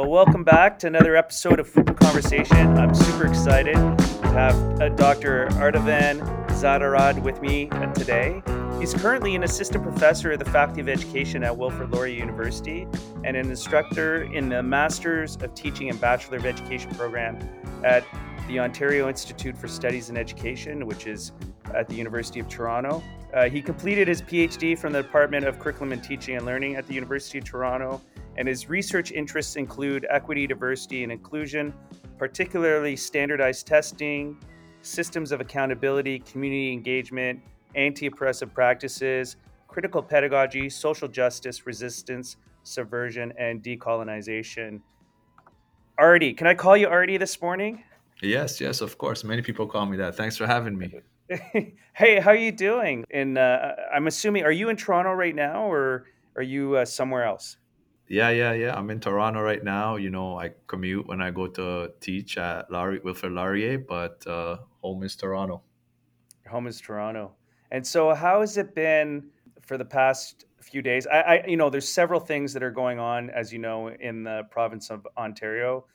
Well, welcome back to another episode of Fupa Conversation. I'm super excited to have uh, Dr. Ardavan Eizadirad with me uh, today. He's currently an assistant professor at the Faculty of Education at Wilfrid Laurier University and an instructor in the Masters of Teaching and Bachelor of Education program at the Ontario Institute for Studies in Education, which is at the University of Toronto. Uh, he completed his PhD from the Department of Curriculum and Teaching and Learning at the University of Toronto and his research interests include equity, diversity, and inclusion, particularly standardized testing, systems of accountability, community engagement, anti oppressive practices, critical pedagogy, social justice, resistance, subversion, and decolonization. Artie, can I call you Artie this morning? Yes, yes, of course. Many people call me that. Thanks for having me. hey, how are you doing? And uh, I'm assuming, are you in Toronto right now, or are you uh, somewhere else? Yeah, yeah, yeah. I'm in Toronto right now. You know, I commute when I go to teach at Laurier, Wilfrid Laurier, but uh, home is Toronto. Home is Toronto. And so, how has it been for the past few days? I, I, you know, there's several things that are going on, as you know, in the province of Ontario.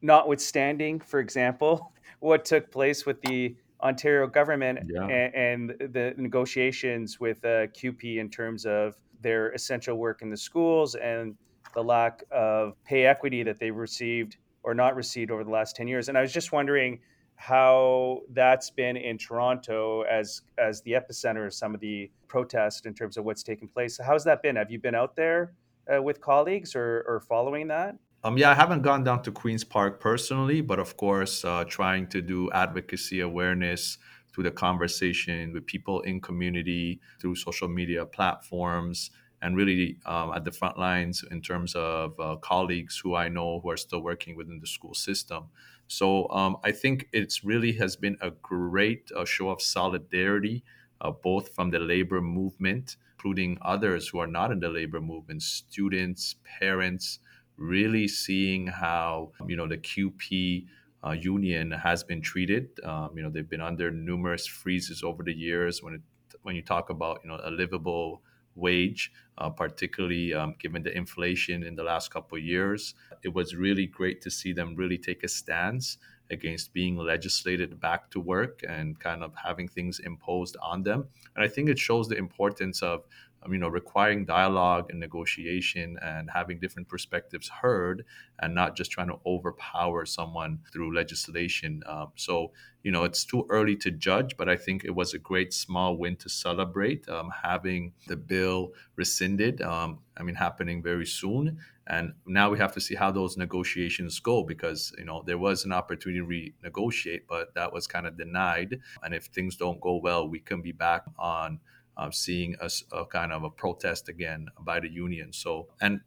Notwithstanding, for example, what took place with the Ontario government yeah. and, and, the negotiations with uh, CUPE in terms of their essential work in the schools and the lack of pay equity that they've received or not received over the last 10 years. And I was just wondering how that's been in Toronto as as the epicenter of some of the protest in terms of what's taken place. How's that been? Have you been out there uh, with colleagues or, or following that? Um, yeah, I haven't gone down to Queen's Park personally, but of course, uh, trying to do advocacy awareness through the conversation with people in community, through social media platforms, and really um, at the front lines in terms of uh, colleagues who I know who are still working within the school system. So um, I think it's really has been a great uh, show of solidarity, uh, both from the labor movement, including others who are not in the labor movement, students, parents, really seeing how you know the CUPE. Uh, union has been treated. Um, you know, they've been under numerous freezes over the years. When it, when you talk about you know a livable wage, uh, particularly um, given the inflation in the last couple of years. It was really great to see them really take a stance against being legislated back to work and kind of having things imposed on them. And I think it shows the importance of um, you know, requiring dialogue and negotiation and having different perspectives heard and not just trying to overpower someone through legislation. Um, so, you know, it's too early to judge, but I think it was a great small win to celebrate um, having the bill rescinded. Um, I mean, happening very soon. And now we have to see how those negotiations go because, you know, there was an opportunity to renegotiate, but that was kind of denied. And if things don't go well, we can be back on uh, seeing a, a, kind of a protest again by the union. So, and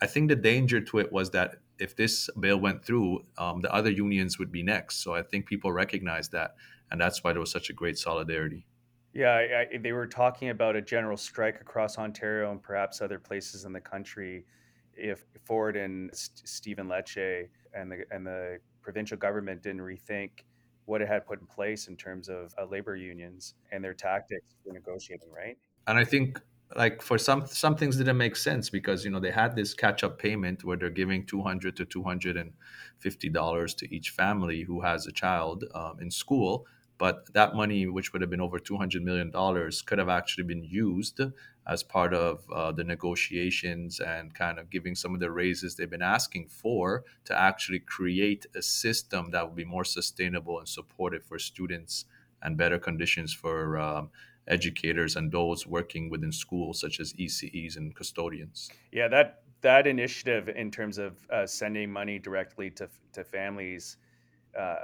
I think the danger to it was that if this bill went through, um, the other unions would be next. So I think people recognize that, and that's why there was such a great solidarity. Yeah, I, I, they were talking about a general strike across Ontario and perhaps other places in the country if Ford and St- Stephen Lecce and the and the provincial government didn't rethink what it had put in place in terms of uh, labor unions and their tactics for negotiating, right? And I think like for some some things didn't make sense because you know they had this catch up payment where they're giving 200 to 250 dollars to each family who has a child um, in school but that money, which would have been over $200 million, could have actually been used as part of uh, the negotiations and kind of giving some of the raises they've been asking for to actually create a system that will be more sustainable and supportive for students and better conditions for um, educators and those working within schools, such as ECEs and custodians. Yeah, that that initiative in terms of uh, sending money directly to to families, uh,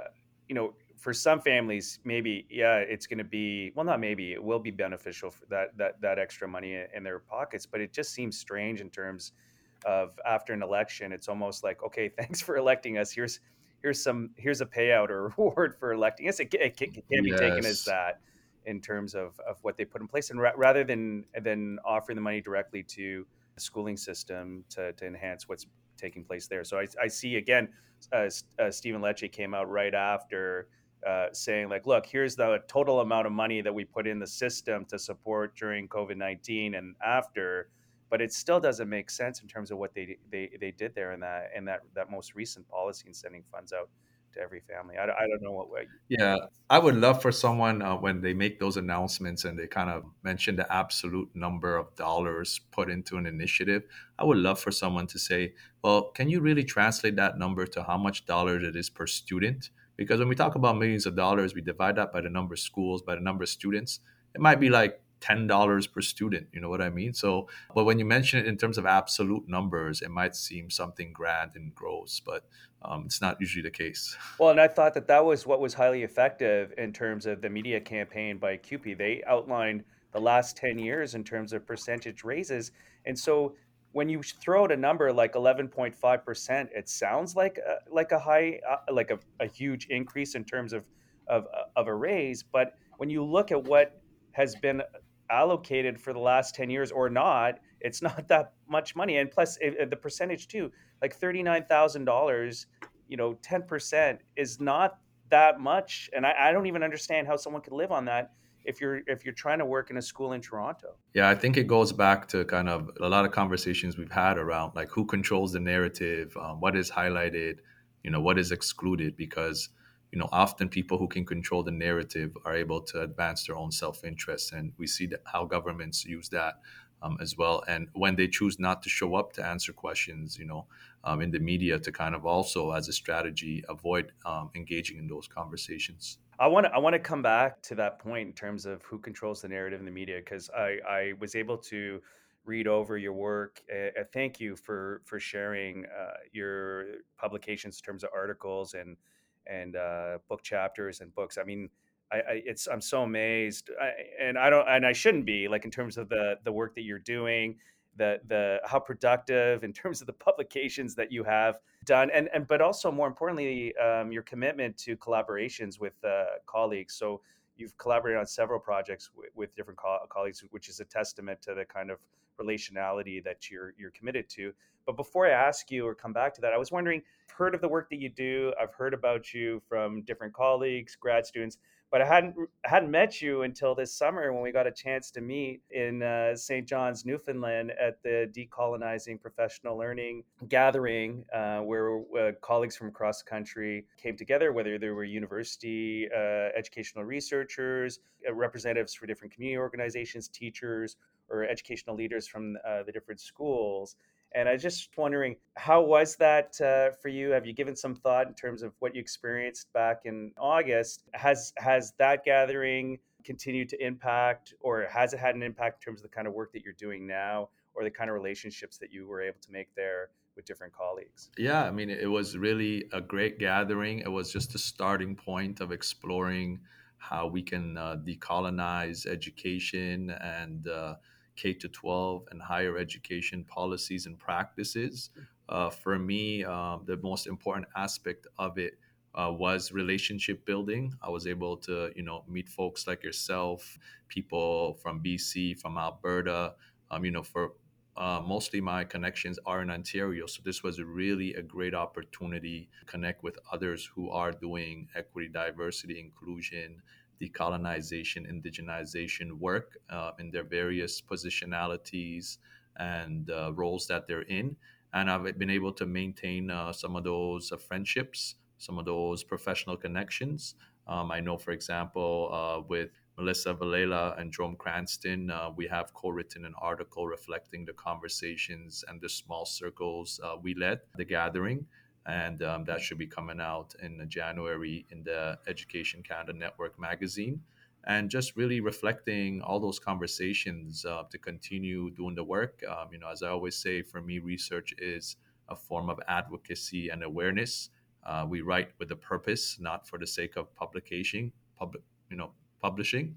you know, for some families, maybe yeah, it's going to be well, not maybe it will be beneficial for that that that extra money in their pockets. But it just seems strange in terms of after an election, it's almost like okay, thanks for electing us. Here's here's some here's a payout or reward for electing us. It, it, it can be yes. taken as that in terms of, of what they put in place, and ra- rather than than offering the money directly to the schooling system to, to enhance what's taking place there. So I, I see again, uh, uh, Stephen Lecce came out right after uh, saying like, look, here's the total amount of money that we put in the system to support during COVID nineteen and after. but it still doesn't make sense in terms of what they they, they did there in that in that that most recent policy in sending funds out to every family. I, I don't know what way. Yeah, I would love for someone uh, when they make those announcements and they kind of mention the absolute number of dollars put into an initiative. I would love for someone to say, well, can you really translate that number to how much dollars it is per student? Because when we talk about millions of dollars, we divide that by the number of schools, by the number of students. It might be like $10 per student. You know what I mean? So, but when you mention it in terms of absolute numbers, it might seem something grand and gross, but um, it's not usually the case. Well, and I thought that that was what was highly effective in terms of the media campaign by CUPE. They outlined the last 10 years in terms of percentage raises. And so when you throw out a number like 11.5%, it sounds like a, like a high, uh, like a, a huge increase in terms of, of, of a raise. But when you look at what has been allocated for the last 10 years or not, it's not that much money. And plus it, the percentage too, like $39,000, you know, 10% is not that much. And I, I don't even understand how someone could live on that if you're if you're trying to work in a school in Toronto. Yeah, I think it goes back to kind of a lot of conversations we've had around like who controls the narrative, um, what is highlighted, you know, what is excluded, because you know often people who can control the narrative are able to advance their own self-interest, and we see how governments use that um, as well. And when they choose not to show up to answer questions, you know, um, in the media, to kind of also as a strategy avoid um, engaging in those conversations. I want to I want to come back to that point in terms of who controls the narrative in the media because I I was able to read over your work. Uh, thank you for for sharing uh, your publications in terms of articles and and uh, book chapters and books. I mean, I, I it's I'm so amazed, I, and I don't and I shouldn't be like in terms of the the work that you're doing the the how productive in terms of the publications that you have done and and but also more importantly um, your commitment to collaborations with uh, colleagues. So you've collaborated on several projects w- with different co- colleagues which is a testament to the kind of relationality that you're you're committed to. But before i ask you or come back to that i was wondering i've heard of the work that you do. I've heard about you from different colleagues grad students but I hadn't hadn't met you until this summer when we got a chance to meet in uh, St. John's, Newfoundland, at the Decolonizing Professional Learning gathering, uh, where uh, colleagues from across the country came together. Whether they were university uh, educational researchers, uh, representatives for different community organizations, teachers, or educational leaders from uh, the different schools. And I was just wondering, how was that uh, for you? Have you given some thought in terms of what you experienced back in August? Has has that gathering continued to impact, or has it had an impact in terms of the kind of work that you're doing now, or the kind of relationships that you were able to make there with different colleagues? Yeah, I mean, it was really a great gathering. It was just a starting point of exploring how we can uh, decolonize education and uh, K to 12 and higher education policies and practices. Uh, for me, um, the most important aspect of it uh, was relationship building. I was able to, you know, meet folks like yourself, people from BC, from Alberta. Um, you know, for uh, mostly my connections are in Ontario, so this was really a great opportunity to connect with others who are doing equity, diversity, inclusion, decolonization, indigenization work uh, in their various positionalities and uh, roles that they're in. And I've been able to maintain uh, some of those uh, friendships, some of those professional connections. Um, I know, for example, uh, with Melissa Villella and Jerome Cranston, uh, we have co written an article reflecting the conversations and the small circles we led, the gathering and um, that should be coming out in January in the Education Canada Network magazine. And just really reflecting all those conversations uh, to continue doing the work. Um, you know, as I always say, for me, research is a form of advocacy and awareness. Uh, we write with a purpose, not for the sake of publication, public, you know, publishing.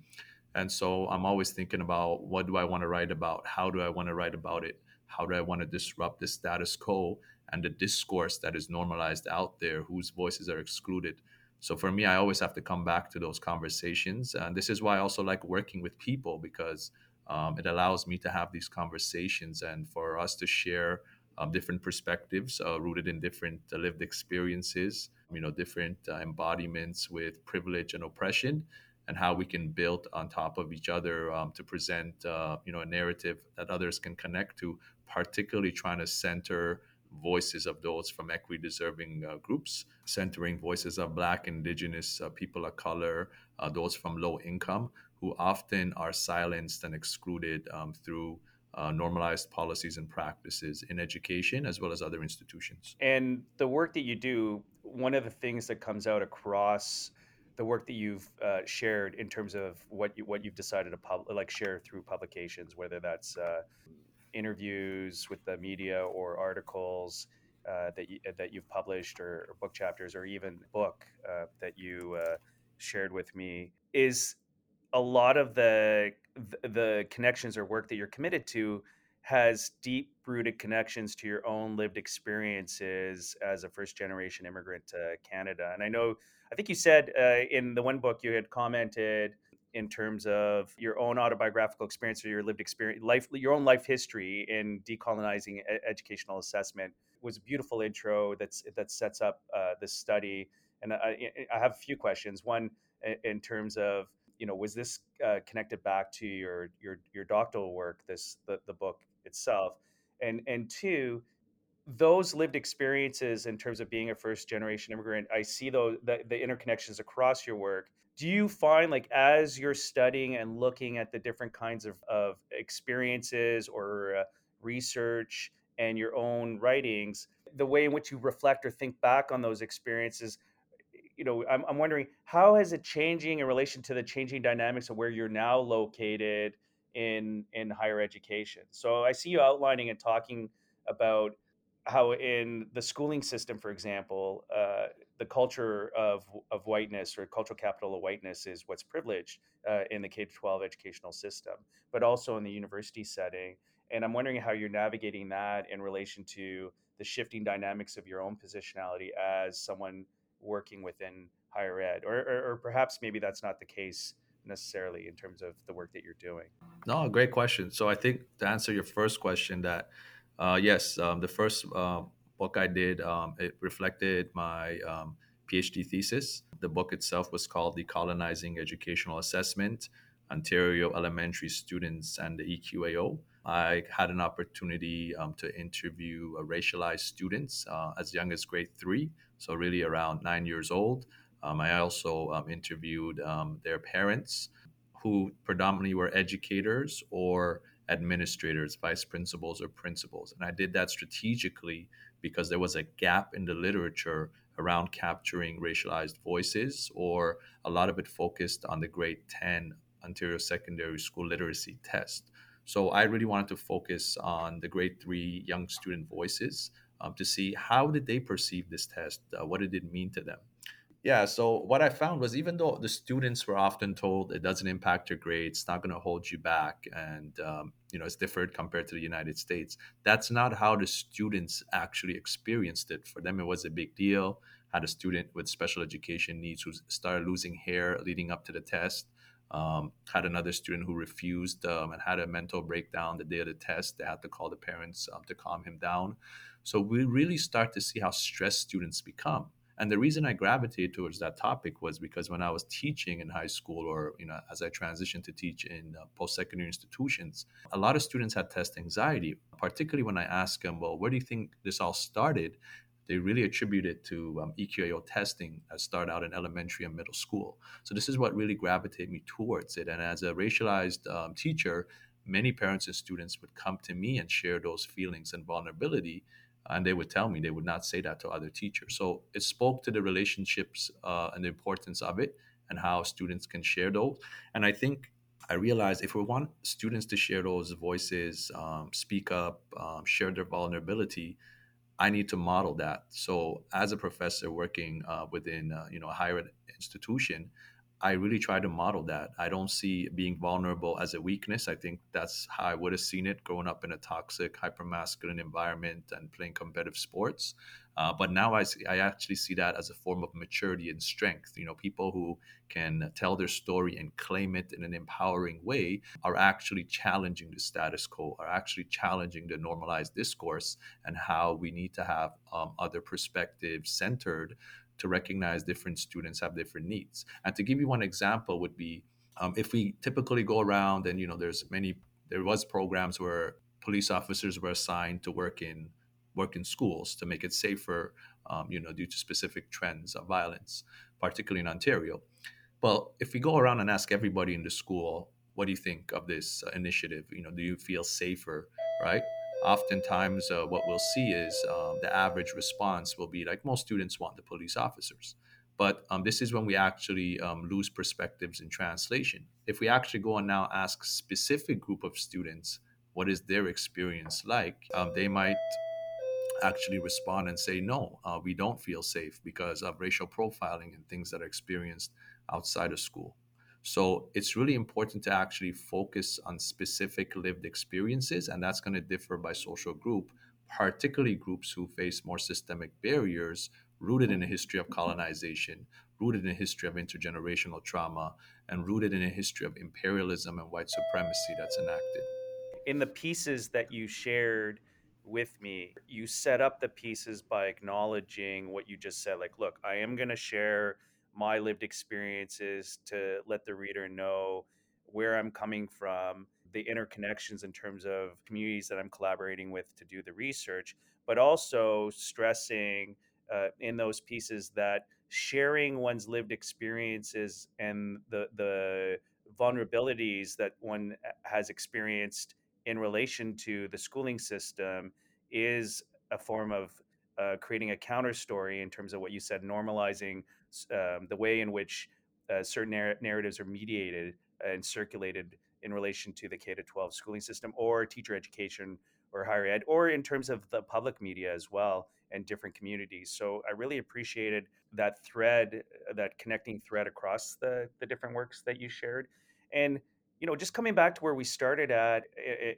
And so I'm always thinking about what do I want to write about? How do I want to write about it? How do I want to disrupt the status quo and the discourse that is normalized out there, whose voices are excluded? So for me, I always have to come back to those conversations. And this is why I also like working with people because um, it allows me to have these conversations and for us to share um, different perspectives uh, rooted in different uh, lived experiences, you know, different uh, embodiments with privilege and oppression and how we can build on top of each other um, to present uh, you know a narrative that others can connect to particularly trying to center voices of those from equity deserving uh, groups centering voices of black indigenous uh, people of color uh, those from low income who often are silenced and excluded um, through uh, normalized policies and practices in education as well as other institutions. And the work that you do, one of the things that comes out across the work that you've uh, shared in terms of what you what you've decided to pub- like share through publications, whether that's uh, interviews with the media or articles uh, that you, that you've published or, or, book chapters or even book uh, that you uh, shared with me, is a lot of the the connections or work that you're committed to has deep rooted connections to your own lived experiences as a first generation immigrant to Canada. And I know, I think you said uh, in the one book you had commented in terms of your own autobiographical experience or your lived experience, life, your own life history in decolonizing educational assessment was a beautiful intro that's that sets up uh, this study. And I, I have a few questions. One, in terms of you know, was this uh, connected back to your your your doctoral work, this the, the book itself, and and two, those lived experiences in terms of being a first generation immigrant, I see those the, the interconnections across your work. Do you find like as you're studying and looking at the different kinds of, of experiences or uh, research and your own writings, the way in which you reflect or think back on those experiences you know, I'm, I'm wondering how is it changing in relation to the changing dynamics of where you're now located in in higher education. So I see you outlining and talking about how in the schooling system, for example, uh, the culture of, of whiteness or cultural capital of whiteness is what's privileged uh, in the K 12 educational system, but also in the university setting. And I'm wondering how you're navigating that in relation to the shifting dynamics of your own positionality as someone working within higher ed, or, or, or perhaps maybe that's not the case necessarily in terms of the work that you're doing? No, great question. So I think to answer your first question, that uh, yes, um, the first uh, book I did um, it reflected my um, PhD thesis. The book itself was called "Decolonizing Educational Assessment: Ontario Elementary Students and the EQAO." I had an opportunity um, to interview uh, racialized students uh, as young as grade three, so really around nine years old. Um, I also um, interviewed their parents, who predominantly were educators or administrators, vice principals, or principals. And I did that strategically because there was a gap in the literature around capturing racialized voices, or a lot of it focused on the grade 10 Ontario Secondary School Literacy Test. So I really wanted to focus on the grade three young student voices um, to see how did they perceive this test, uh, what did it mean to them. Yeah, so what I found was even though the students were often told it doesn't impact your grades, it's not going to hold you back, and um, you know it's different compared to the United States. That's not how the students actually experienced it. For them, it was a big deal. Had a student with special education needs who started losing hair leading up to the test. Um, had another student who refused um, and had a mental breakdown the day of the test. They had to call the parents um, to calm him down. So we really start to see how stressed students become. And the reason I gravitated towards that topic was because when I was teaching in high school, or you know, as I transitioned to teach in uh, post-secondary institutions, a lot of students had test anxiety. Particularly when I asked them, "Well, where do you think this all started?" They really attribute it to um, EQAO testing that out in elementary and middle school. So this is what really gravitated me towards it. And as a racialized um, teacher, many parents and students would come to me and share those feelings and vulnerability and they would tell me they would not say that to other teachers. So it spoke to the relationships uh, and the importance of it and how students can share those. And i think i realized if we want students to share those voices um, speak up um, share their vulnerability i need to model that. So as a professor working uh, within uh, you know a higher institution I really try to model that. I don't see being vulnerable as a weakness. I think that's how I would have seen it growing up in a toxic, hypermasculine environment and playing competitive sports. Uh, but now I, see, I actually see that as a form of maturity and strength. You know, people who can tell their story and claim it in an empowering way are actually challenging the status quo, are actually challenging the normalized discourse and how we need to have um, other perspectives centered to recognize different students have different needs. And to give you one example would be um, if we typically go around and you know there's many there was programs where police officers were assigned to work in work in schools to make it safer, um, you know, due to specific trends of violence, particularly in Ontario. Well, if we go around and ask everybody in the school, what do you think of this uh, initiative? You know, do you feel safer, right? Oftentimes, uh, what we'll see is um, the average response will be like most students want the police officers. But um, this is when we actually um, lose perspectives in translation. If we actually go and now ask specific group of students what is their experience like, um, they might actually respond and say, no, uh, we don't feel safe because of racial profiling and things that are experienced outside of school. So it's really important to actually focus on specific lived experiences, and that's going to differ by social group, particularly groups who face more systemic barriers rooted in a history of colonization, rooted in a history of intergenerational trauma, and rooted in a history of imperialism and white supremacy that's enacted. In the pieces that you shared, with me, you set up the pieces by acknowledging what you just said. Like, look, I am going to share my lived experiences to let the reader know where I'm coming from, the interconnections in terms of communities that I'm collaborating with to do the research, but also stressing uh, in those pieces that sharing one's lived experiences and the the vulnerabilities that one has experienced in relation to the schooling system is a form of uh, creating a counter story in terms of what you said, normalizing um, the way in which uh, certain narr- narratives are mediated and circulated in relation to the K to 12 schooling system or teacher education or higher ed, or in terms of the public media as well and different communities. So I really appreciated that thread, that connecting thread across the, the different works that you shared. And you know, just coming back to where we started at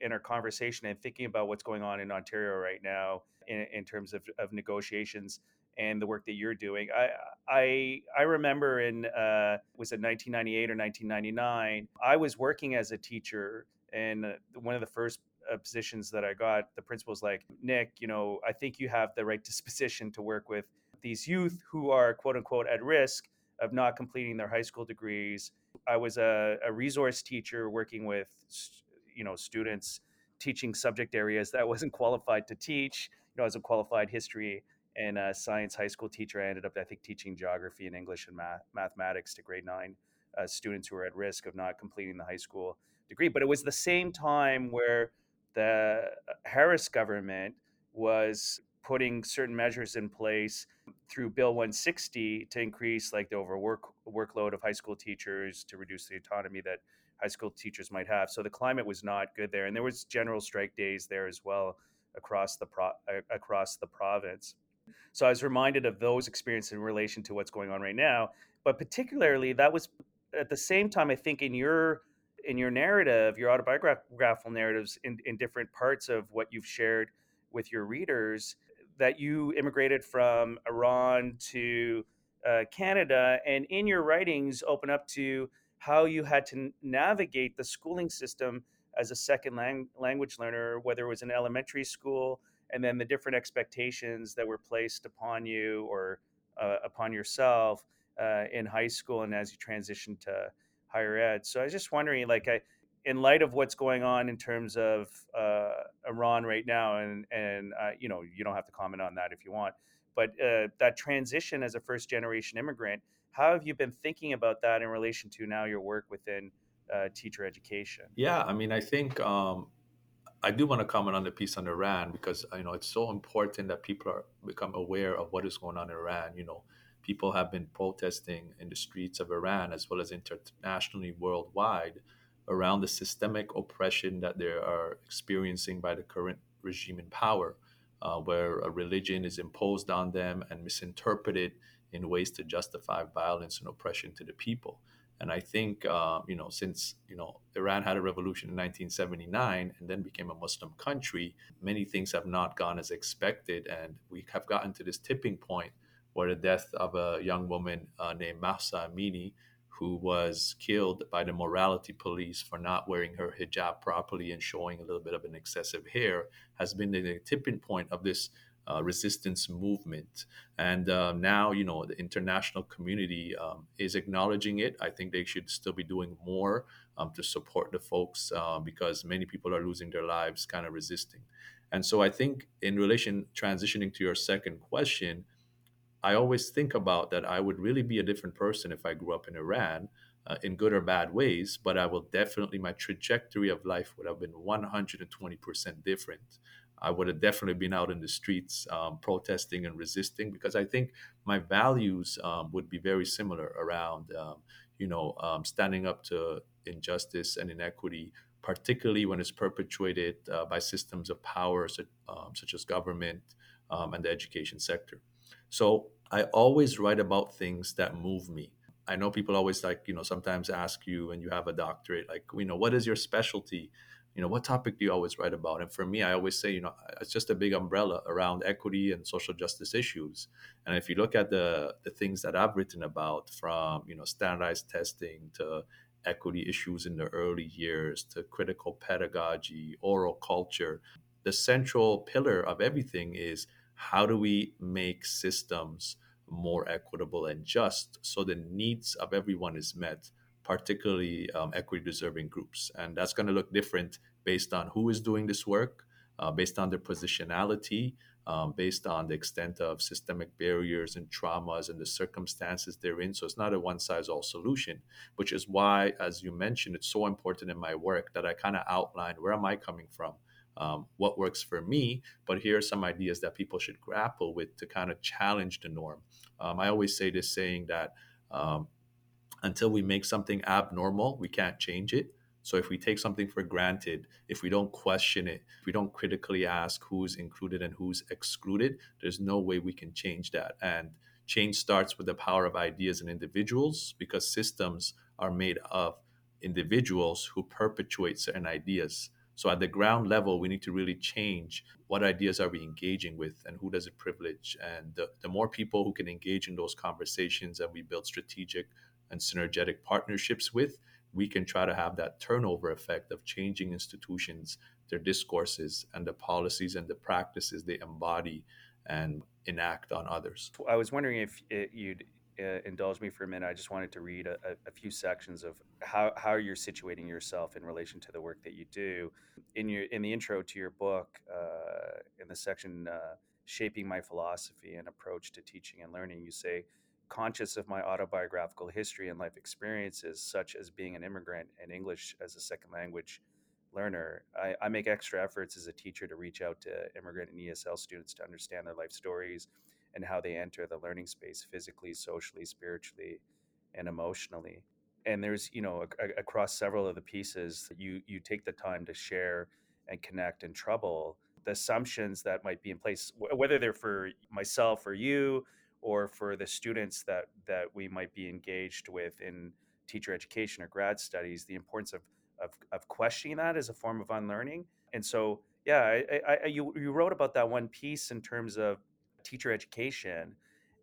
in our conversation and thinking about what's going on in Ontario right now in, in terms of, of negotiations and the work that you're doing. I I I remember in uh, was it 1998 or 1999? I was working as a teacher, and uh, one of the first uh, positions that I got, the principal's like, Nick, you know, I think you have the right disposition to work with these youth who are quote unquote at risk of not completing their high school degrees I was a, a resource teacher working with you know students teaching subject areas that I wasn't qualified to teach. You know, as a qualified history and a science high school teacher, I ended up I think teaching geography and English and math, mathematics to grade nine uh, students who were at risk of not completing the high school degree. But it was the same time where the Harris government was putting certain measures in place through Bill 160 to increase like the overwork workload of high school teachers to reduce the autonomy that high school teachers might have. So the climate was not good there, and there was general strike days there as well across the pro- across the province. So I was reminded of those experiences in relation to what's going on right now, but particularly that was at the same time I think in your in your narrative, your autobiographical narratives in, in different parts of what you've shared with your readers, that you immigrated from Iran to uh, Canada, and in your writings open up to how you had to navigate the schooling system as a second lang- language learner, whether it was in elementary school, and then the different expectations that were placed upon you or uh, upon yourself uh, in high school and as you transitioned to higher ed. So I was just wondering, like, I, in light of what's going on in terms of uh, Iran right now, and and uh, you know you don't have to comment on that if you want, but uh, that transition as a first generation immigrant, how have you been thinking about that in relation to now your work within uh, teacher education? Yeah, I mean, I think um, I do want to comment on the piece on Iran because you know it's so important that people are become aware of what is going on in Iran. You know, people have been protesting in the streets of Iran as well as internationally worldwide around the systemic oppression that they are experiencing by the current regime in power, uh, where a religion is imposed on them and misinterpreted in ways to justify violence and oppression to the people. And I think, uh, you know, since, you know, Iran had a revolution in 1979 and then became a Muslim country, many things have not gone as expected. And we have gotten to this tipping point where the death of a young woman uh, named Mahsa Amini who was killed by the morality police for not wearing her hijab properly and showing a little bit of an excessive hair, has been the tipping point of this uh, resistance movement. And uh, now, you know, the international community um, is acknowledging it. I think they should still be doing more um, to support the folks uh, because many people are losing their lives kind of resisting. And so I think in relation, transitioning to your second question, I always think about that I would really be a different person if I grew up in Iran uh, in good or bad ways, but I will definitely, my trajectory of life would have been 120% different. I would have definitely been out in the streets um, protesting and resisting because I think my values um, would be very similar around, um, you know, um, standing up to injustice and inequity, particularly when it's perpetuated uh, by systems of power such, um, such as government um, and the education sector. So I always write about things that move me. I know people always like, you know, sometimes ask you when you have a doctorate, like, you know, what is your specialty? You know, what topic do you always write about? And for me, I always say, you know, it's just a big umbrella around equity and social justice issues. And if you look at the the things that I've written about, from you know standardized testing to equity issues in the early years to critical pedagogy, oral culture, the central pillar of everything is how do we make systems more equitable and just so the needs of everyone is met particularly um, equity deserving groups and that's going to look different based on who is doing this work uh, based on their positionality um, based on the extent of systemic barriers and traumas and the circumstances they're in. So it's not a one size all solution, which is why, as you mentioned, it's so important in my work that I kind of outline where am I coming from? um, what works for me, but here are some ideas that people should grapple with to kind of challenge the norm. Um, I always say this saying that um, until we make something abnormal, we can't change it. So if we take something for granted, if we don't question it, if we don't critically ask who's included and who's excluded, there's no way we can change that. And change starts with the power of ideas and individuals because systems are made of individuals who perpetuate certain ideas. So at the ground level, we need to really change what ideas are we engaging with and who does it privilege. And the, the more people who can engage in those conversations and we build strategic and synergetic partnerships with, we can try to have that turnover effect of changing institutions, their discourses, and the policies and the practices they embody and enact on others. I was wondering if it, you'd uh, indulge me for a minute, I just wanted to read a, a, few sections of how, how you're situating yourself in relation to the work that you do. In your in the intro to your book, uh, in the section uh, "Shaping My Philosophy and Approach to Teaching and Learning," you say, "Conscious of my autobiographical history and life experiences, such as being an immigrant and English as a second language." learner. I, I make extra efforts as a teacher to reach out to immigrant and ESL students to understand their life stories and how they enter the learning space physically, socially, spiritually, and emotionally. And there's, you know, a, a, across several of the pieces, you you take the time to share and connect and trouble the assumptions that might be in place, whether they're for myself or you, or for the students that that we might be engaged with in teacher education or grad studies. The importance of of, of questioning that as a form of unlearning. And so, yeah, I, I, you you wrote about that one piece in terms of teacher education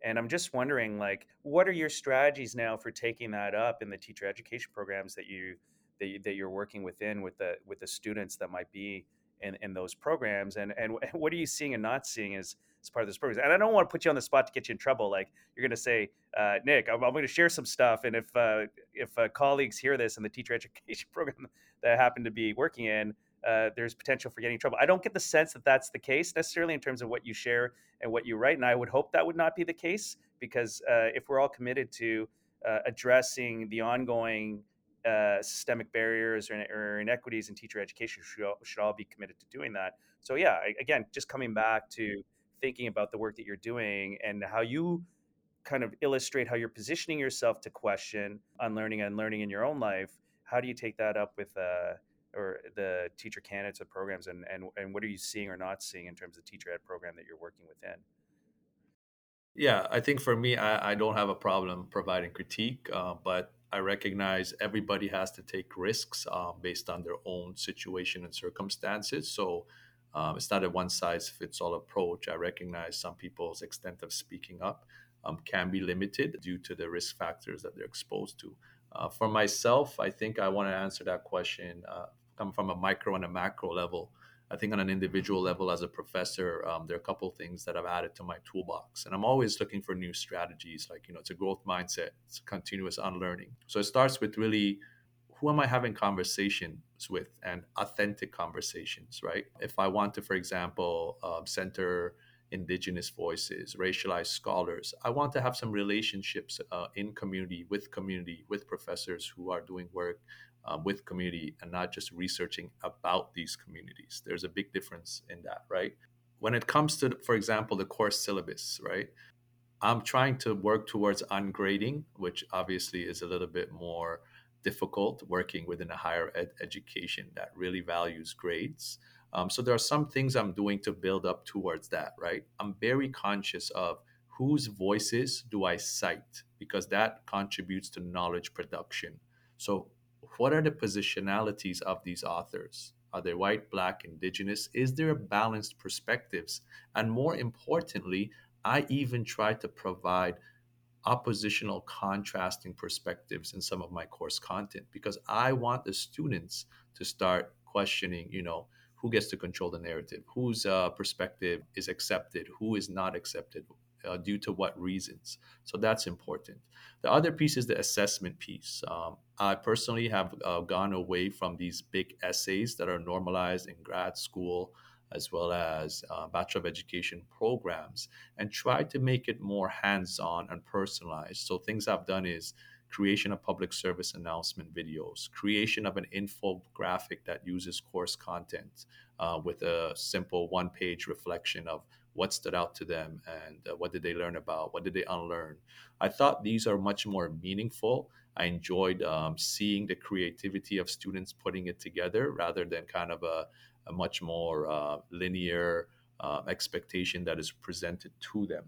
and i'm just wondering like what are your strategies now for taking that up in the teacher education programs that you that, you, that you're working within with the with the students that might be in, in those programs and and what are you seeing and not seeing as as part of this program and i don't want to put you on the spot to get you in trouble like you're going to say uh, nick i'm, I'm going to share some stuff and if uh, if uh, colleagues hear this in the teacher education program that I happen to be working in uh, there's potential for getting in trouble. I don't get the sense that that's the case necessarily in terms of what you share and what you write, and I would hope that would not be the case because uh, if we're all committed to uh, addressing the ongoing uh, systemic barriers or, or, inequities in teacher education, should all, should all be committed to doing that. So yeah, again, just coming back to thinking about the work that you're doing and how you kind of illustrate how you're positioning yourself to question unlearning and learning in your own life. How do you take that up with uh, or the teacher candidates of programs and, and, and what are you seeing or not seeing in terms of the teacher ed program that you're working within? Yeah, I think for me, I, I don't have a problem providing critique, uh, but I recognize everybody has to take risks uh, based on their own situation and circumstances. So um, it's not a one size fits all approach. I recognize some people's extent of speaking up um, can be limited due to the risk factors that they're exposed to. Uh, for myself, I think I want to answer that question uh, come from a micro and a macro level I think on an individual level as a professor, um, there are a couple things that I've added to my toolbox. And I'm always looking for new strategies. Like, you know, it's a growth mindset, it's continuous unlearning. So it starts with really who am I having conversations with and authentic conversations, right? If I want to, for example, um, center indigenous voices, racialized scholars, I want to have some relationships uh, in community, with community, with professors who are doing work um, with community and not just researching about these communities. There's a big difference in that, right? When it comes to, for example, the course syllabus, right? I'm trying to work towards ungrading, which obviously is a little bit more difficult working within a higher ed education that really values grades. Um, so there are some things I'm doing to build up towards that, right? I'm very conscious of whose voices do I cite because that contributes to knowledge production. So what are the positionalities of these authors? Are they white, black, indigenous? Is there balanced perspectives? And more importantly, I even try to provide oppositional contrasting perspectives in some of my course content because I want the students to start questioning, you know, who gets to control the narrative, whose uh, perspective is accepted, who is not accepted, uh, due to what reasons. So that's important. The other piece is the assessment piece. Um, I personally have uh, gone away from these big essays that are normalized in grad school as well as uh, Bachelor of Education programs and try to make it more hands on and personalized. So, things I've done is creation of public service announcement videos, creation of an infographic that uses course content uh, with a simple one page reflection of what stood out to them and uh, what did they learn about what did they unlearn i thought these are much more meaningful i enjoyed um, seeing the creativity of students putting it together rather than kind of a, a much more uh, linear uh, expectation that is presented to them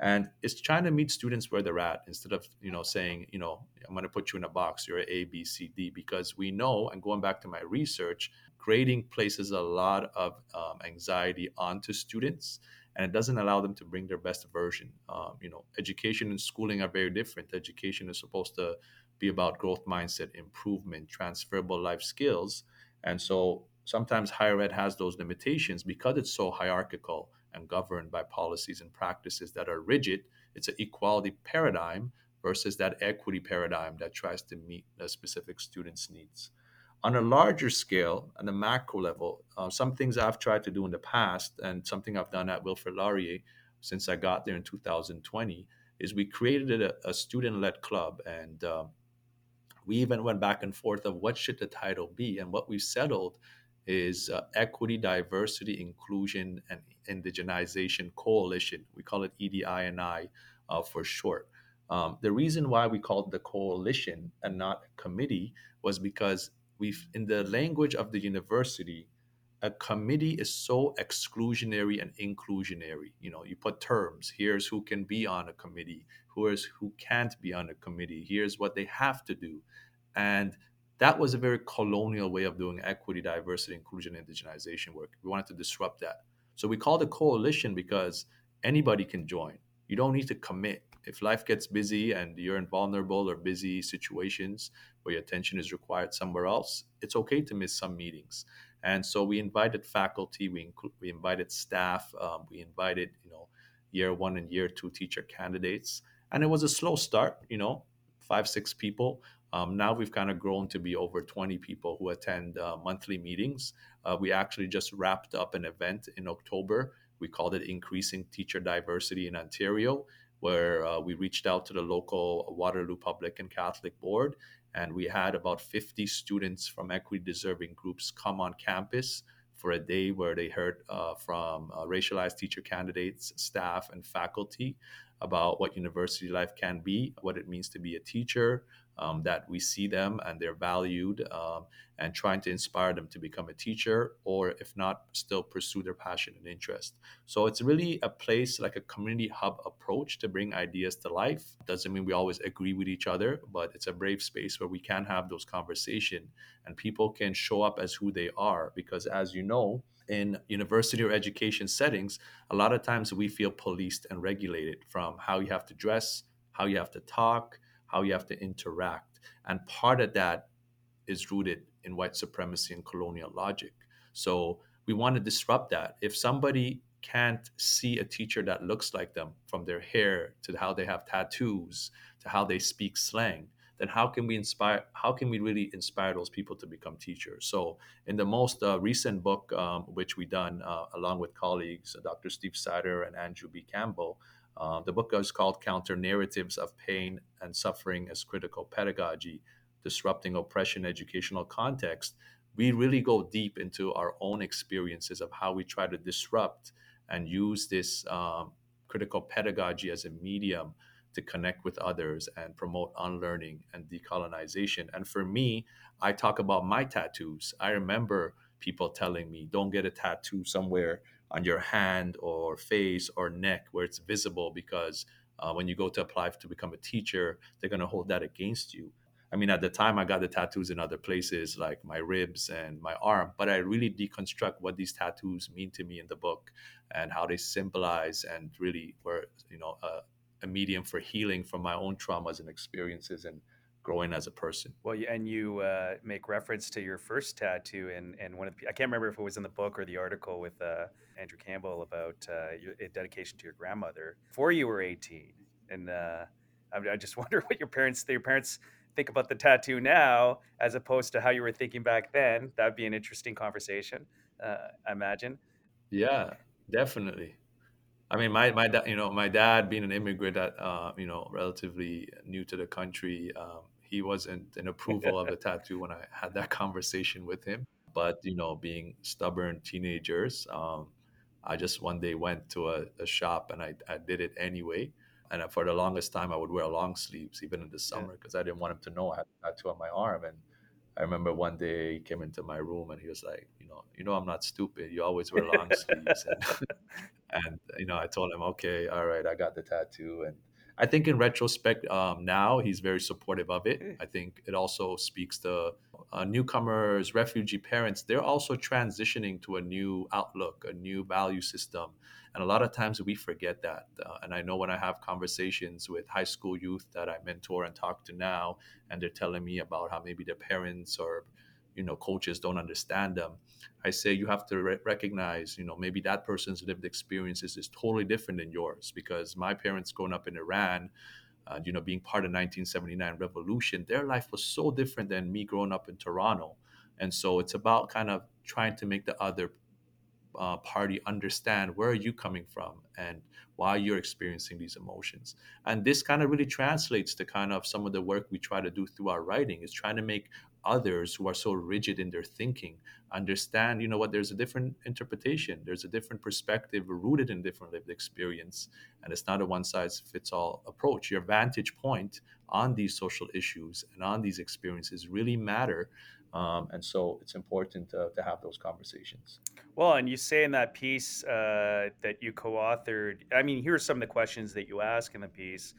and it's trying to meet students where they're at instead of you know saying you know i'm going to put you in a box you're a b c d because we know and going back to my research grading places a lot of um, anxiety onto students and it doesn't allow them to bring their best version. Um, you know, education and schooling are very different. Education is supposed to be about growth mindset, improvement, transferable life skills, and so sometimes higher ed has those limitations because it's so hierarchical and governed by policies and practices that are rigid. It's an equality paradigm versus that equity paradigm that tries to meet a specific student's needs. On a larger scale, on a macro level, uh, some things I've tried to do in the past, and something I've done at Wilfrid Laurier since I got there in 2020, is we created a, a student-led club, and uh, we even went back and forth of what should the title be, and what we settled is uh, Equity, Diversity, Inclusion, and Indigenization Coalition. We call it EDI&I uh, for short. Um, the reason why we called the coalition and not committee was because we've in the language of the university a committee is so exclusionary and inclusionary you know you put terms here's who can be on a committee who is who can't be on a committee here's what they have to do and that was a very colonial way of doing equity diversity inclusion indigenization work we wanted to disrupt that so we called a coalition because anybody can join you don't need to commit if life gets busy and you're in vulnerable or busy situations where your attention is required somewhere else, it's okay to miss some meetings. And so we invited faculty, we, inclu- we invited staff, um, we invited, you know, year one and year two teacher candidates. And it was a slow start, you know, five, six people. Um, now we've kind of grown to be over 20 people who attend uh, monthly meetings. Uh, we actually just wrapped up an event in October. We called it Increasing Teacher Diversity in Ontario where uh, we reached out to the local Waterloo Public and Catholic Board, and we had about 50 students from equity deserving groups come on campus for a day where they heard uh, from uh, racialized teacher candidates, staff, and faculty about what university life can be, what it means to be a teacher, um, that we see them and they're valued, um, and trying to inspire them to become a teacher, or if not, still pursue their passion and interest. So it's really a place like a community hub approach to bring ideas to life. Doesn't mean we always agree with each other, but it's a brave space where we can have those conversations and people can show up as who they are. Because as you know, in university or education settings, a lot of times we feel policed and regulated from how you have to dress, how you have to talk, how you have to interact. And part of that is rooted in white supremacy and colonial logic. So we want to disrupt that. If somebody can't see a teacher that looks like them from their hair to how they have tattoos to how they speak slang, then how can we inspire how can we really inspire those people to become teachers so in the most uh, recent book um, which we done uh, along with colleagues uh, dr steve Sider and andrew b campbell uh, the book is called counter narratives of pain and suffering as critical pedagogy disrupting oppression educational context we really go deep into our own experiences of how we try to disrupt and use this um, critical pedagogy as a medium to connect with others and promote unlearning and decolonization. And for me, I talk about my tattoos. I remember people telling me, don't get a tattoo somewhere on your hand or face or neck where it's visible because uh, when you go to apply to become a teacher, they're going to hold that against you. I mean, at the time, I got the tattoos in other places like my ribs and my arm, but I really deconstruct what these tattoos mean to me in the book and how they symbolize and really were, you know, uh, a medium for healing from my own traumas and experiences and growing as a person. Well, and you uh, make reference to your first tattoo, and and one of the, I can't remember if it was in the book or the article with uh, Andrew Campbell about uh, your dedication to your grandmother before you were eighteen, and uh, I, I, just wonder what your parents, your parents think about the tattoo now as opposed to how you were thinking back then. That'd be an interesting conversation, uh, I imagine. Yeah, definitely. I mean, my my dad, you know, my dad being an immigrant that uh, you know relatively new to the country, um, he wasn't in approval of the tattoo when I had that conversation with him. But you know, being stubborn teenagers, um, I just one day went to a, a shop and I, I did it anyway. And for the longest time, I would wear long sleeves even in the summer because I didn't want him to know I had a tattoo on my arm. And I remember one day he came into my room and he was like, you know, you know, I'm not stupid. You always wear long sleeves. And, and you know, I told him, okay, all right, I got the tattoo. And I think in retrospect, um, now he's very supportive of it. I think it also speaks to uh, newcomers, refugee parents. They're also transitioning to a new outlook, a new value system. And a lot of times we forget that. Uh, and I know when I have conversations with high school youth that I mentor and talk to now, and they're telling me about how maybe their parents or you know coaches don't understand them i say you have to re- recognize you know maybe that person's lived experiences is totally different than yours because my parents growing up in iran uh, you know being part of 1979 revolution their life was so different than me growing up in toronto. And so it's about kind of trying to make the other uh, party understand where are you coming from and why you're experiencing these emotions. And this kind of really translates to kind of some of the work we try to do through our writing is trying to make others who are so rigid in their thinking understand you know what there's a different interpretation there's a different perspective rooted in different lived experience and it's not a one size fits all approach your vantage point on these social issues and on these experiences really matter um, and so it's important to, to, have those conversations. Well, and you say in that piece uh, that you co-authored. I mean, here are some of the questions that you ask in the piece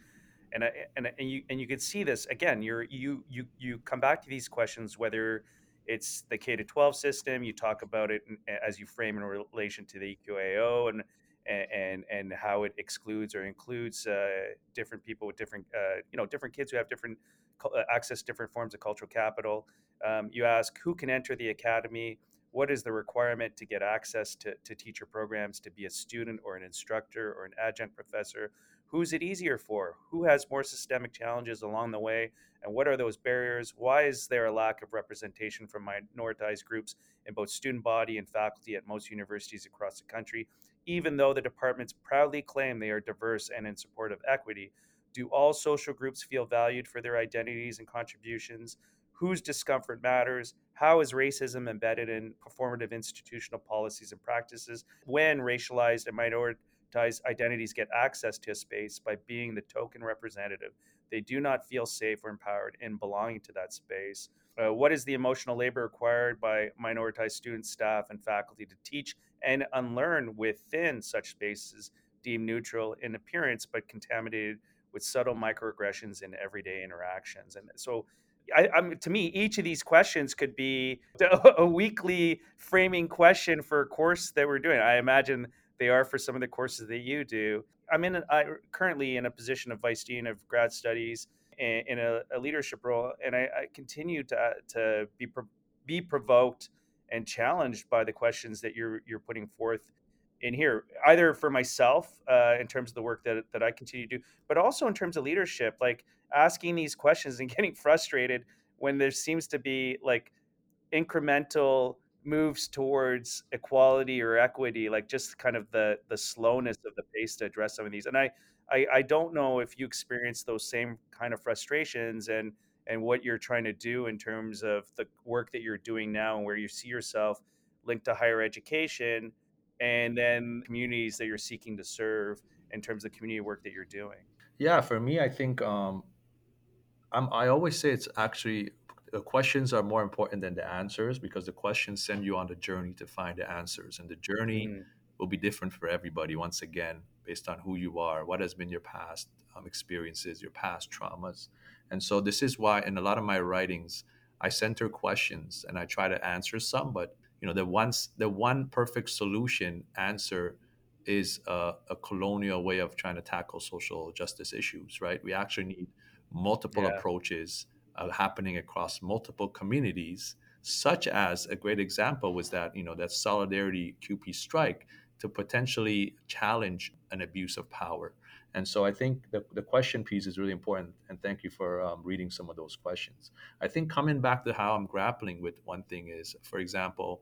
and and and you and you can see this again. You're you you you come back to these questions whether it's the K to 12 system. You talk about it as you frame in relation to the EQAO and and and how it excludes or includes uh, different people with different uh, you know different kids who have different uh, access different forms of cultural capital. Um, you ask who can enter the academy. What is the requirement to get access to, to teacher programs to be a student or an instructor or an adjunct professor? Who's it easier for? Who has more systemic challenges along the way? And what are those barriers? Why is there a lack of representation from minoritized groups in both student body and faculty at most universities across the country? Even though the departments proudly claim they are diverse and in support of equity, do all social groups feel valued for their identities and contributions? Whose discomfort matters? How is racism embedded in performative institutional policies and practices? When racialized and minoritized identities get access to a space by being the token representative. They do not feel safe or empowered in belonging to that space. Uh, what is the emotional labor required by minoritized students, staff, and faculty to teach and unlearn within such spaces deemed neutral in appearance but contaminated with subtle microaggressions in everyday interactions? And so I, I'm, to me, each of these questions could be a weekly framing question for a course that we're doing. I imagine they are for some of the courses that you do. I'm in a, I, currently in a position of vice dean of grad studies in, in a, a, leadership role, and I, I continue to to be be provoked and challenged by the questions that you're you're putting forth in here, either for myself uh, in terms of the work that that I continue to do, but also in terms of leadership, like asking these questions and getting frustrated when there seems to be like incremental moves towards equality or equity, like just kind of the the slowness of the pace to address some of these. And I I, I don't know if you experience those same kind of frustrations and and what you're trying to do in terms of the work that you're doing now and where you see yourself linked to higher education and then communities that you're seeking to serve in terms of community work that you're doing. Yeah, for me, I think um, I'm, I always say it's actually the questions are more important than the answers because the questions send you on the journey to find the answers, and the journey mm. will be different for everybody. Once again, based on who you are, what has been your past um, experiences, your past traumas, and so this is why in a lot of my writings, I center questions and I try to answer some, but you know the once the one perfect solution answer is a, a, colonial way of trying to tackle social justice issues, right? We actually need multiple yeah. approaches uh, happening across multiple communities such as a great example was that you know that solidarity CUPE strike to potentially challenge an abuse of power. And so i think the, the question piece is really important and thank you for um, reading some of those questions. I think coming back to how i'm grappling with one thing is for example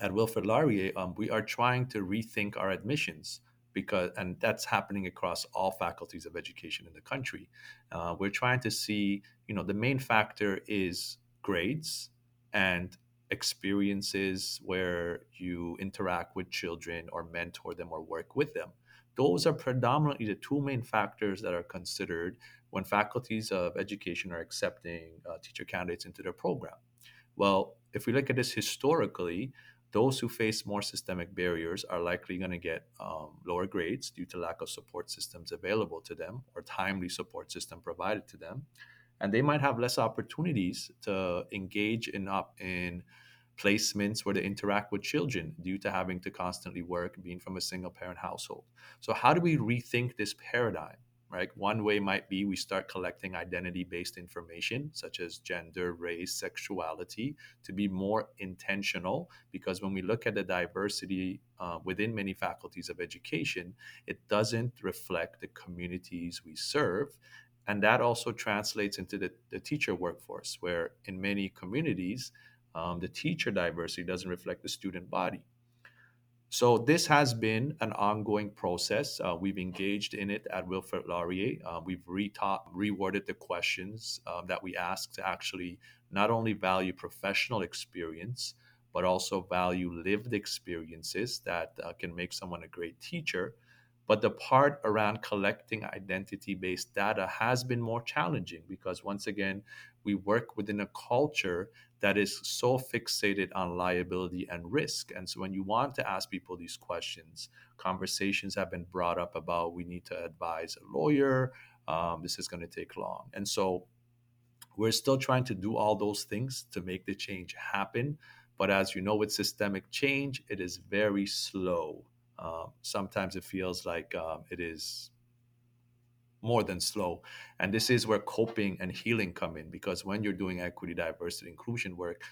at wilfrid laurier um, we are trying to rethink our admissions because and that's happening across all faculties of education in the country. Uh, we're trying to see you know the main factor is grades and experiences where you interact with children or mentor them or work with them. Those are predominantly the two main factors that are considered when faculties of education are accepting uh, teacher candidates into their program. Well if we look at this historically those who face more systemic barriers are likely going to get um, lower grades due to lack of support systems available to them or timely support system provided to them. And they might have less opportunities to engage in, up in placements where they interact with children due to having to constantly work, being from a single parent household. So, how do we rethink this paradigm? Right? One way might be we start collecting identity based information, such as gender, race, sexuality, to be more intentional. Because when we look at the diversity uh, within many faculties of education, it doesn't reflect the communities we serve. And that also translates into the, the teacher workforce, where in many communities, um, the teacher diversity doesn't reflect the student body. So this has been an ongoing process. Uh, we've engaged in it at Wilfrid Laurier. Uh, we've retaught, reworded the questions uh, that we ask to actually not only value professional experience, but also value lived experiences that uh, can make someone a great teacher. But the part around collecting identity based data has been more challenging because, once again, we work within a culture that is so fixated on liability and risk. And so, when you want to ask people these questions, conversations have been brought up about we need to advise a lawyer, um, this is going to take long. And so, we're still trying to do all those things to make the change happen. But as you know, with systemic change, it is very slow. Um, sometimes it feels like um, it is more than slow. And this is where coping and healing come in because when you're doing equity, diversity, inclusion work,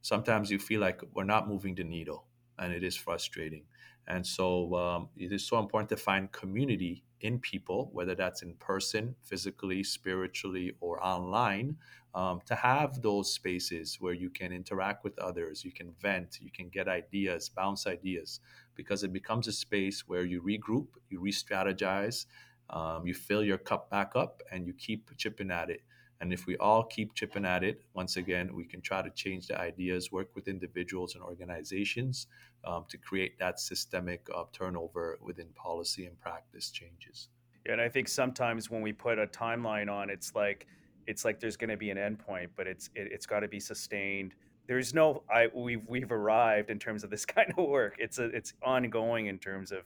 sometimes you feel like we're not moving the needle and it is frustrating. And so um, it is so important to find community in people, whether that's in person, physically, spiritually, or online, um, to have those spaces where you can interact with others, you can vent, you can get ideas, bounce ideas, because it becomes a space where you regroup, you re strategize, um, you fill your cup back up, and you keep chipping at it. And if we all keep chipping at it, once again, we can try to change the ideas, work with individuals and organizations um, to create that systemic uh, turnover within policy and practice changes. Yeah, and I think sometimes when we put a timeline on, it's like it's like there's going to be an endpoint, but it's it, has got to be sustained. There's no I we've we've arrived in terms of this kind of work. It's a, it's ongoing in terms of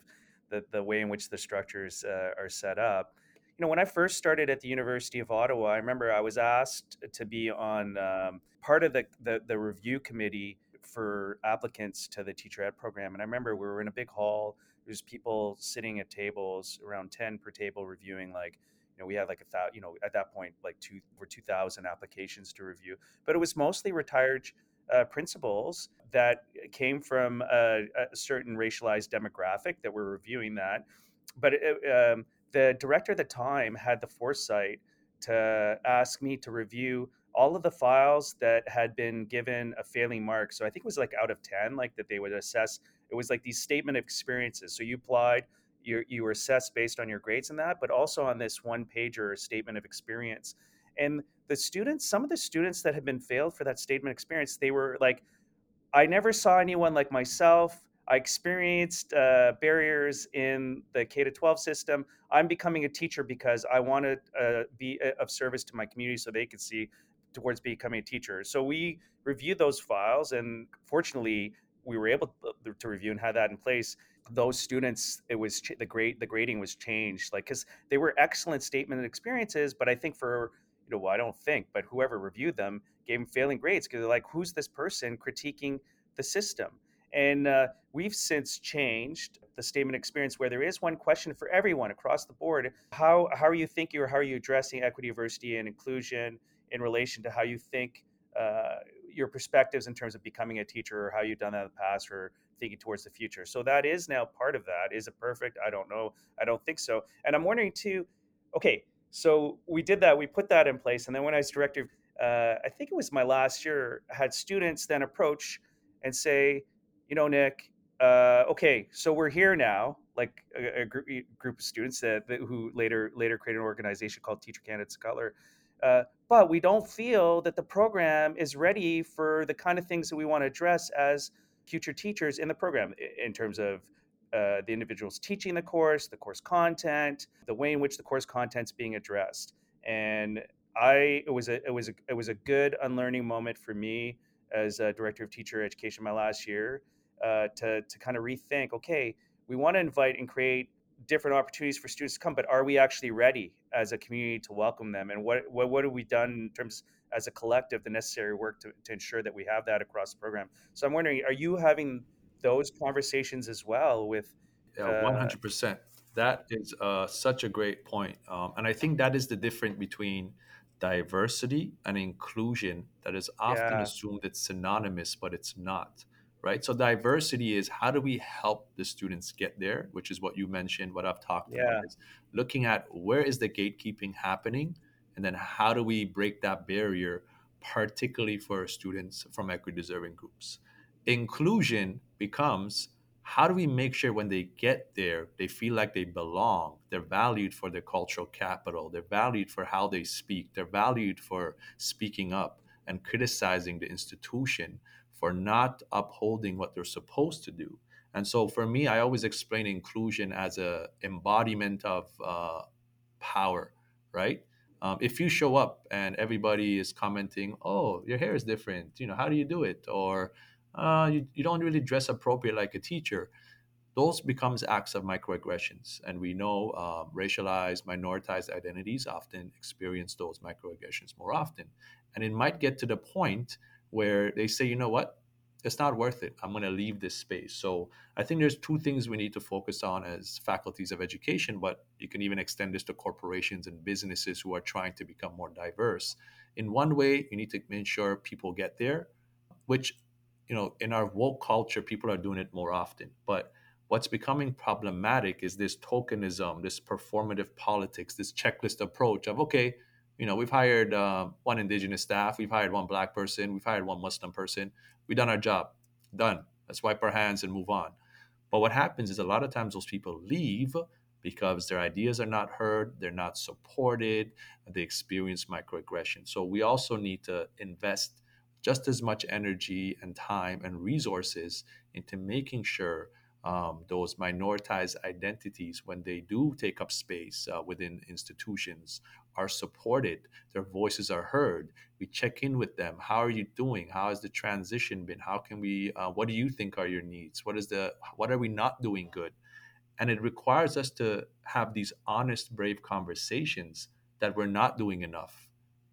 the the way in which the structures uh, are set up you know, when I first started at the University of Ottawa, I remember I was asked to be on um, part of the, the, the review committee for applicants to the teacher ed program. And I remember we were in a big hall. There's people sitting at tables, around ten per table, reviewing like you know we had like a thousand you know at that point like two for 2000 applications to review but it was mostly retired uh, principals that came from a, a, certain racialized demographic that we're reviewing that. But it, um, the director at the time had the foresight to ask me to review all of the files that had been given a failing mark. So I think it was like out of 10, like that they would assess. It was like these statement of experiences. So you applied, you, you were assessed based on your grades and that, but also on this one pager statement of experience. And the students, some of the students that had been failed for that statement experience, they were like, I never saw anyone like myself. I experienced uh, barriers in the K to 12 system. I'm becoming a teacher because I want to uh, be uh, of service to my community so they could see towards becoming a teacher. So we reviewed those files, and fortunately, we were able to review and have that in place. Those students, it was the grade, the grading was changed, like because they were excellent statement experiences, but I think for you know, well, I don't think, but whoever reviewed them gave them failing grades because they're like, who's this person critiquing the system? And uh, we've since changed the statement experience where there is one question for everyone across the board. How, how are you thinking or how are you addressing equity, diversity, and inclusion in relation to how you think uh, your perspectives in terms of becoming a teacher or how you've done that in the past or thinking towards the future. So that is now part of that. Is it perfect? I don't know. I don't think so. And I'm wondering too, okay, so we did that, we put that in place. And then when I was director, uh, I think it was my last year, I had students then approach and say, you know, Nick, uh, okay, so we're here now, like a, a group, group of students that, that, who later later created an organization called Teacher Candidates of Color. Uh, but we don't feel that the program is ready for the kind of things that we want to address as future teachers in the program in terms of uh, the individuals teaching the course, the course content, the way in which the course content's being addressed. And I it was a it was a it was a good unlearning moment for me as a director of teacher education my last year uh, to to kind of rethink. Okay, we want to invite and create different opportunities for students to come, but are we actually ready as a community to welcome them? And what what, what have we done in terms as a collective the necessary work to, to ensure that we have that across the program? So I'm wondering, are you having those conversations as well with? Yeah, one hundred percent. That is uh, such a great point, um, and I think that is the difference between diversity and inclusion that is often yeah. assumed it's synonymous, but it's not right? So diversity is how do we help the students get there, which is what you mentioned, what I've talked yeah. about is looking at where is the gatekeeping happening and then how do we break that barrier particularly for students from equity deserving groups. Inclusion becomes how do we make sure when they get there they feel like they belong they're valued for their cultural capital they're valued for how they speak they're valued for speaking up and criticizing the institution for not upholding what they're supposed to do. And so for me, I always explain inclusion as a embodiment of uh, power, right? Um, if you show up and everybody is commenting, "Oh, your hair is different," you know, how do you do it? Or uh, you, you don't really dress appropriate like a teacher. Those becomes acts of microaggressions, and we know um, racialized, minoritized identities often experience those microaggressions more often. And it might get to the point where they say, you know what, it's not worth it. I'm going to leave this space. So I think there's two things we need to focus on as faculties of education, but you can even extend this to corporations and businesses who are trying to become more diverse. In one way, you need to make sure people get there, which, you know, in our woke culture, people are doing it more often. But what's becoming problematic is this tokenism, this performative politics, this checklist approach of, okay, you know, we've hired uh, one indigenous staff, we've hired one black person, we've hired one Muslim person. We've done our job. Done. Let's wipe our hands and move on. But what happens is a lot of times those people leave because their ideas are not heard, they're not supported, they experience microaggression. So we also need to invest just as much energy and time and resources into making sure um, those minoritized identities, when they do take up space uh, within institutions, are supported, their voices are heard. We check in with them. How are you doing? How has the transition been? How can we? Uh, what do you think are your needs? What is the? What are we not doing good? And it requires us to have these honest, brave conversations that we're not doing enough,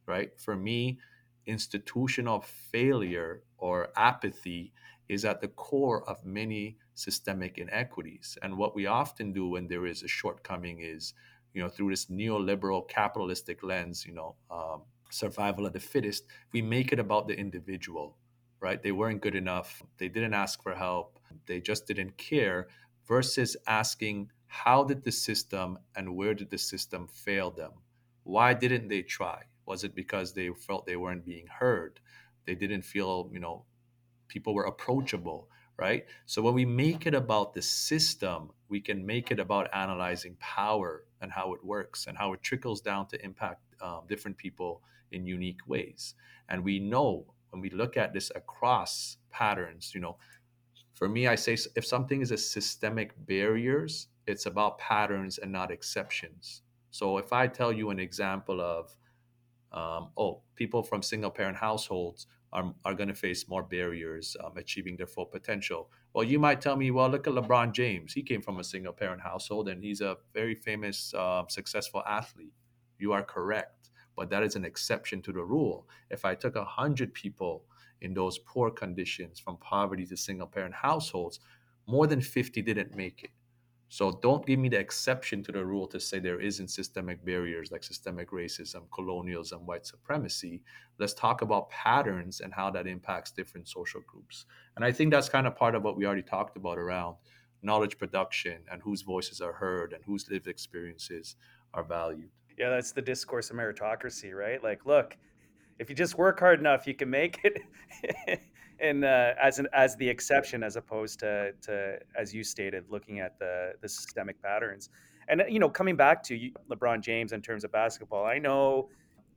right? For me, institutional failure or apathy is at the core of many systemic inequities. And what we often do when there is a shortcoming is you know, through this neoliberal capitalistic lens, you know, um, survival of the fittest, we make it about the individual, right? They weren't good enough. They didn't ask for help. They just didn't care versus asking, how did the system and where did the system fail them? Why didn't they try? Was it because they felt they weren't being heard? They didn't feel, you know, people were approachable, right? So when we make it about the system, we can make it about analyzing power and how it works and how it trickles down to impact um, different people in unique ways. And we know when we look at this across patterns, you know, for me, I say if something is a systemic barriers, it's about patterns and not exceptions. So if I tell you an example of, um, oh, people from single parent households are, are going to face more barriers um, achieving their full potential. Well, you might tell me, well, look at LeBron James. He came from a single parent household and he's a very famous, uh, successful athlete. You are correct, but that is an exception to the rule. If I took 100 people in those poor conditions from poverty to single parent households, more than 50 didn't make it. So don't give me the exception to the rule to say there isn't systemic barriers like systemic racism, colonialism, white supremacy. Let's talk about patterns and how that impacts different social groups. And I think that's kind of part of what we already talked about around knowledge production and whose voices are heard and whose lived experiences are valued. Yeah, that's the discourse of meritocracy, right? Like, look, if you just work hard enough, you can make it. and uh, as an as the exception, as opposed to to as you stated, looking at the the systemic patterns. And uh, you know, coming back to LeBron James in terms of basketball, I know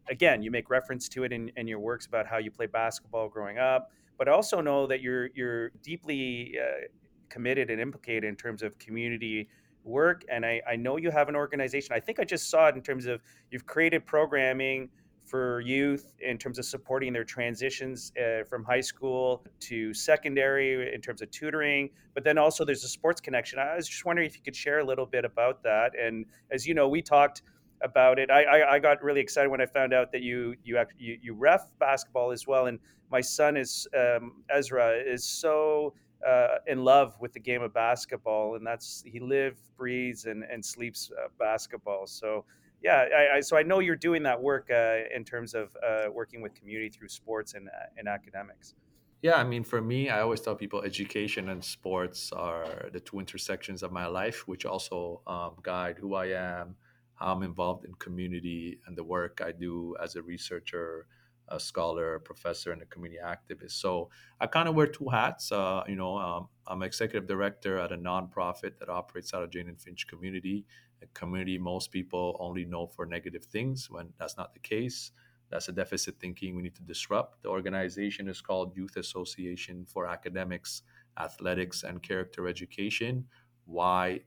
again you make reference to it in, in your works about how you play basketball growing up, but I also know that you're you're deeply uh, committed and implicated in terms of community work. And I, I know you have an organization. I think I just saw it in terms of you've created programming for youth in terms of supporting their transitions uh, from high school to secondary in terms of tutoring but then also there's a sports connection. I was just wondering if you could share a little bit about that. And as you know we talked about it. I i, I got really excited when i found out that you you actually you, you ref basketball as well. And my son is um, ezra is so uh, in love with the game of basketball. And that's he lives breathes and, and sleeps uh, basketball. So yeah, I, I, so I know you're doing that work uh, in terms of uh, working with community through sports and, uh, and academics. Yeah, I mean, for me, I always tell people education and sports are the two intersections of my life, which also um, guide who I am, how I'm involved in community, and the work I do as a researcher, a scholar, a professor, and a community activist. So I kind of wear two hats. Uh, you know, um, I'm executive director at a nonprofit that operates out of Jane and Finch community a community most people only know for negative things when that's not the case. That's a deficit thinking we need to disrupt. The organization is called Youth Association for Academics, Athletics, and Character Education, YAAACE.com.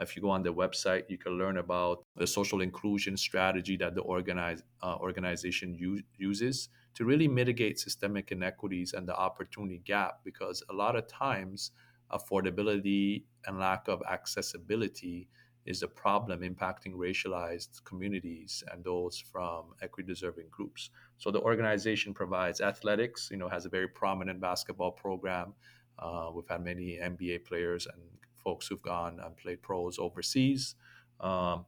If you go on the website, you can learn about the social inclusion strategy that the organize, uh, organization uses to really mitigate systemic inequities and the opportunity gap because a lot of times affordability and lack of accessibility is a problem impacting racialized communities and those from equity deserving groups. So the organization provides athletics, you know, has a very prominent basketball program. Uh, we've had many NBA players and folks who've gone and played pros overseas. Um,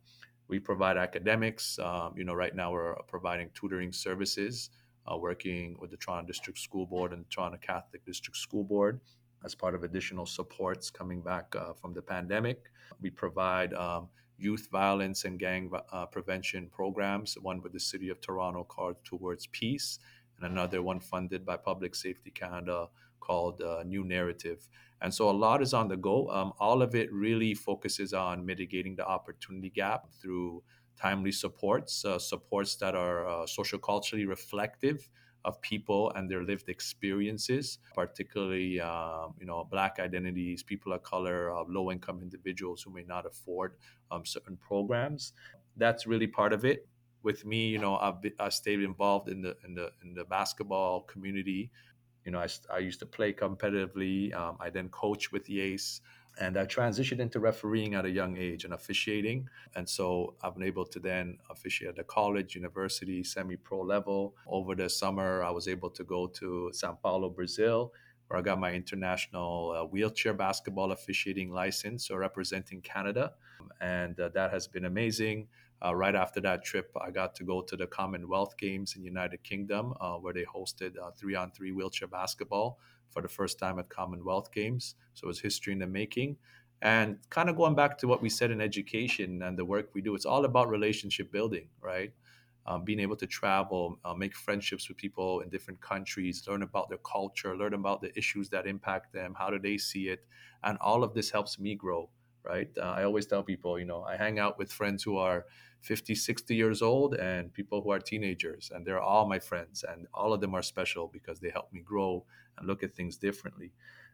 we provide academics. Um, you know, right now we're providing tutoring services, uh, working with the Toronto District School Board and Toronto Catholic District School Board as part of additional supports coming back uh, from the pandemic. We provide um, youth violence and gang uh, prevention programs, one with the City of Toronto called Towards Peace, and another one funded by Public Safety Canada called uh, New Narrative. And so a lot is on the go. Um, all of it really focuses on mitigating the opportunity gap through timely supports, uh, supports that are uh, social culturally reflective of people and their lived experiences, particularly um, you know Black identities, people of color, uh, low-income individuals who may not afford um, certain programs. That's really part of it. With me, you know, I've, I've stayed involved in the in the in the basketball community. You know, I, I used to play competitively. Um, I then coached with the Ace and I transitioned into refereeing at a young age and officiating. And so I've been able to then officiate at the college, university, semi pro level. Over the summer, I was able to go to Sao Paulo, Brazil, where I got my international uh, wheelchair basketball officiating license, so representing Canada. And uh, that has been amazing. Uh, right after that trip, I got to go to the Commonwealth Games in United Kingdom, uh, where they hosted three on three wheelchair basketball for the first time at Commonwealth Games. So it was history in the making. And kind of going back to what we said in education and the work we do, it's all about relationship building, right? Um, being able to travel, uh, make friendships with people in different countries, learn about their culture, learn about the issues that impact them, how do they see it, and all of this helps me grow, right? Uh, I always tell people, you know, I hang out with friends who are 50, 60 years old and people who are teenagers, and they're all my friends, and all of them are special because they help me grow and look at things differently.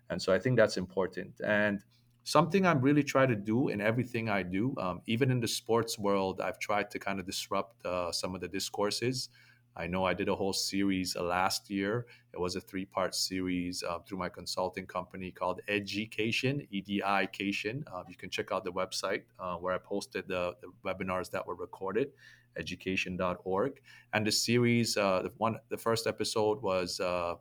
And so I think that's important. And something I'm really trying to do in everything I do, um, even in the sports world, I've tried to kind of disrupt uh, some of the discourses. I know I did a whole series uh, last year. It was a three part series uh, through my consulting company called EDIcation, E D I Cation. Uh, you can check out the website uh, where I posted the, the, webinars that were recorded, edication.org. And the series, uh, the one, the first episode was uh,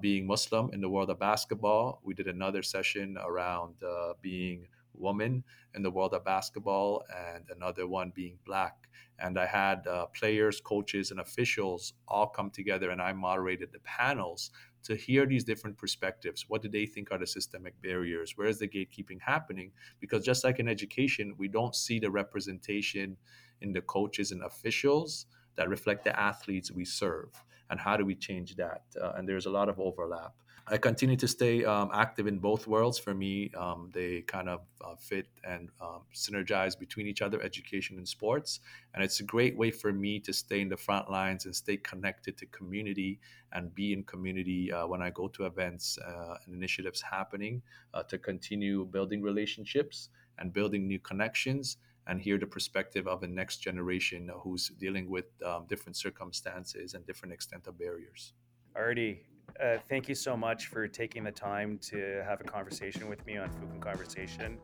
being Muslim in the world of basketball. We did another session around being woman in the world of basketball, and another one being black. And I had uh, players, coaches, and officials all come together, and I moderated the panels to hear these different perspectives. What do they think are the systemic barriers? Where is the gatekeeping happening? Because just like in education, we don't see the representation in the coaches and officials that reflect the athletes we serve and how do we change that uh, and there's a lot of overlap i continue to stay um, active in both worlds. For me um, they kind of uh, fit and um, synergize between each other education and sports. And it's a great way for me to stay in the front lines and stay connected to community and be in community uh, when i go to events uh, and initiatives happening uh, to continue building relationships and building new connections and hear the perspective of the next generation who's dealing with um, different circumstances and different extent of barriers. Artie, uh, thank you so much for taking the time to have a conversation with me on Fucum Conversation.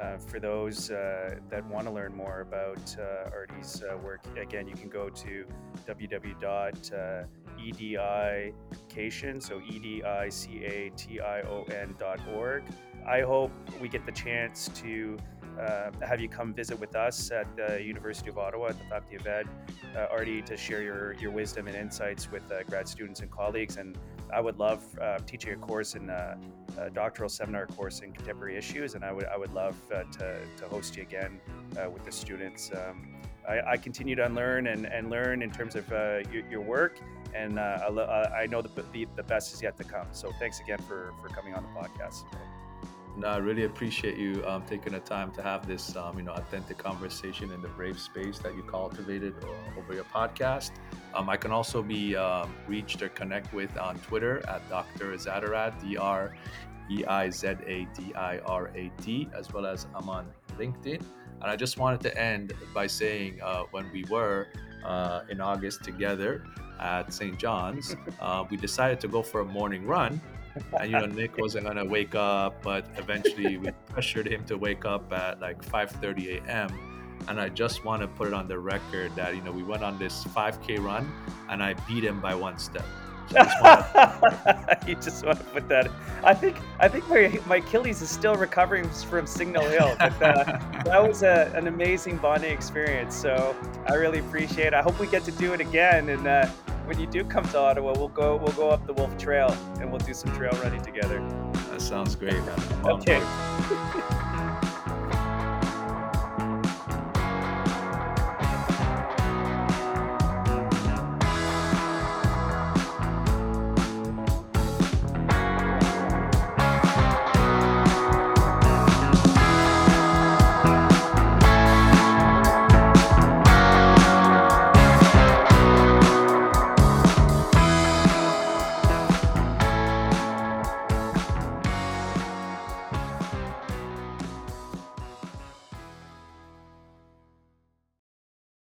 Uh, for those uh, that want to learn more about uh, Artie's uh, work, again, you can go to www.edication, so E-D-I-C-A-T-I-O-N dot org. I hope we get the chance to uh, have you come visit with us at the University of Ottawa at the Faculty of Ed, Artie, to share your, your wisdom and insights with grad students and colleagues. And I would love uh, teaching a course in uh, a doctoral seminar course in contemporary issues, and I would I would love uh, to, to host you again with the students. Um, I, I, continue to unlearn and, and learn in terms of your, your, work, and I, I know the, the, the best is yet to come. So thanks again for, for coming on the podcast. No, I really appreciate you um, taking the time to have this, um, you know, authentic conversation in the brave space that you cultivated over your podcast. Um, I can also be um, reached or connect with on Twitter at Dr. Eizadirad, D R E I Z A D I R A T, as well as I'm on LinkedIn. And I just wanted to end by saying uh, when we were uh, in August together at St. John's, uh, we decided to go for a morning run and you know Nick wasn't gonna wake up, but eventually we pressured him to wake up at like 5:30 a.m. And I just want to put it on the record that you know we went on this 5K run, and I beat him by one step. You just want to put that. I think I think my my Achilles is still recovering from Signal Hill, but uh, that was a, an amazing bonding experience. So I really appreciate. it. I hope we get to do it again, and uh, when you do come to Ottawa, we'll go we'll go up the Wolf Trail and we'll do some trail running together. That sounds great, man. Okay.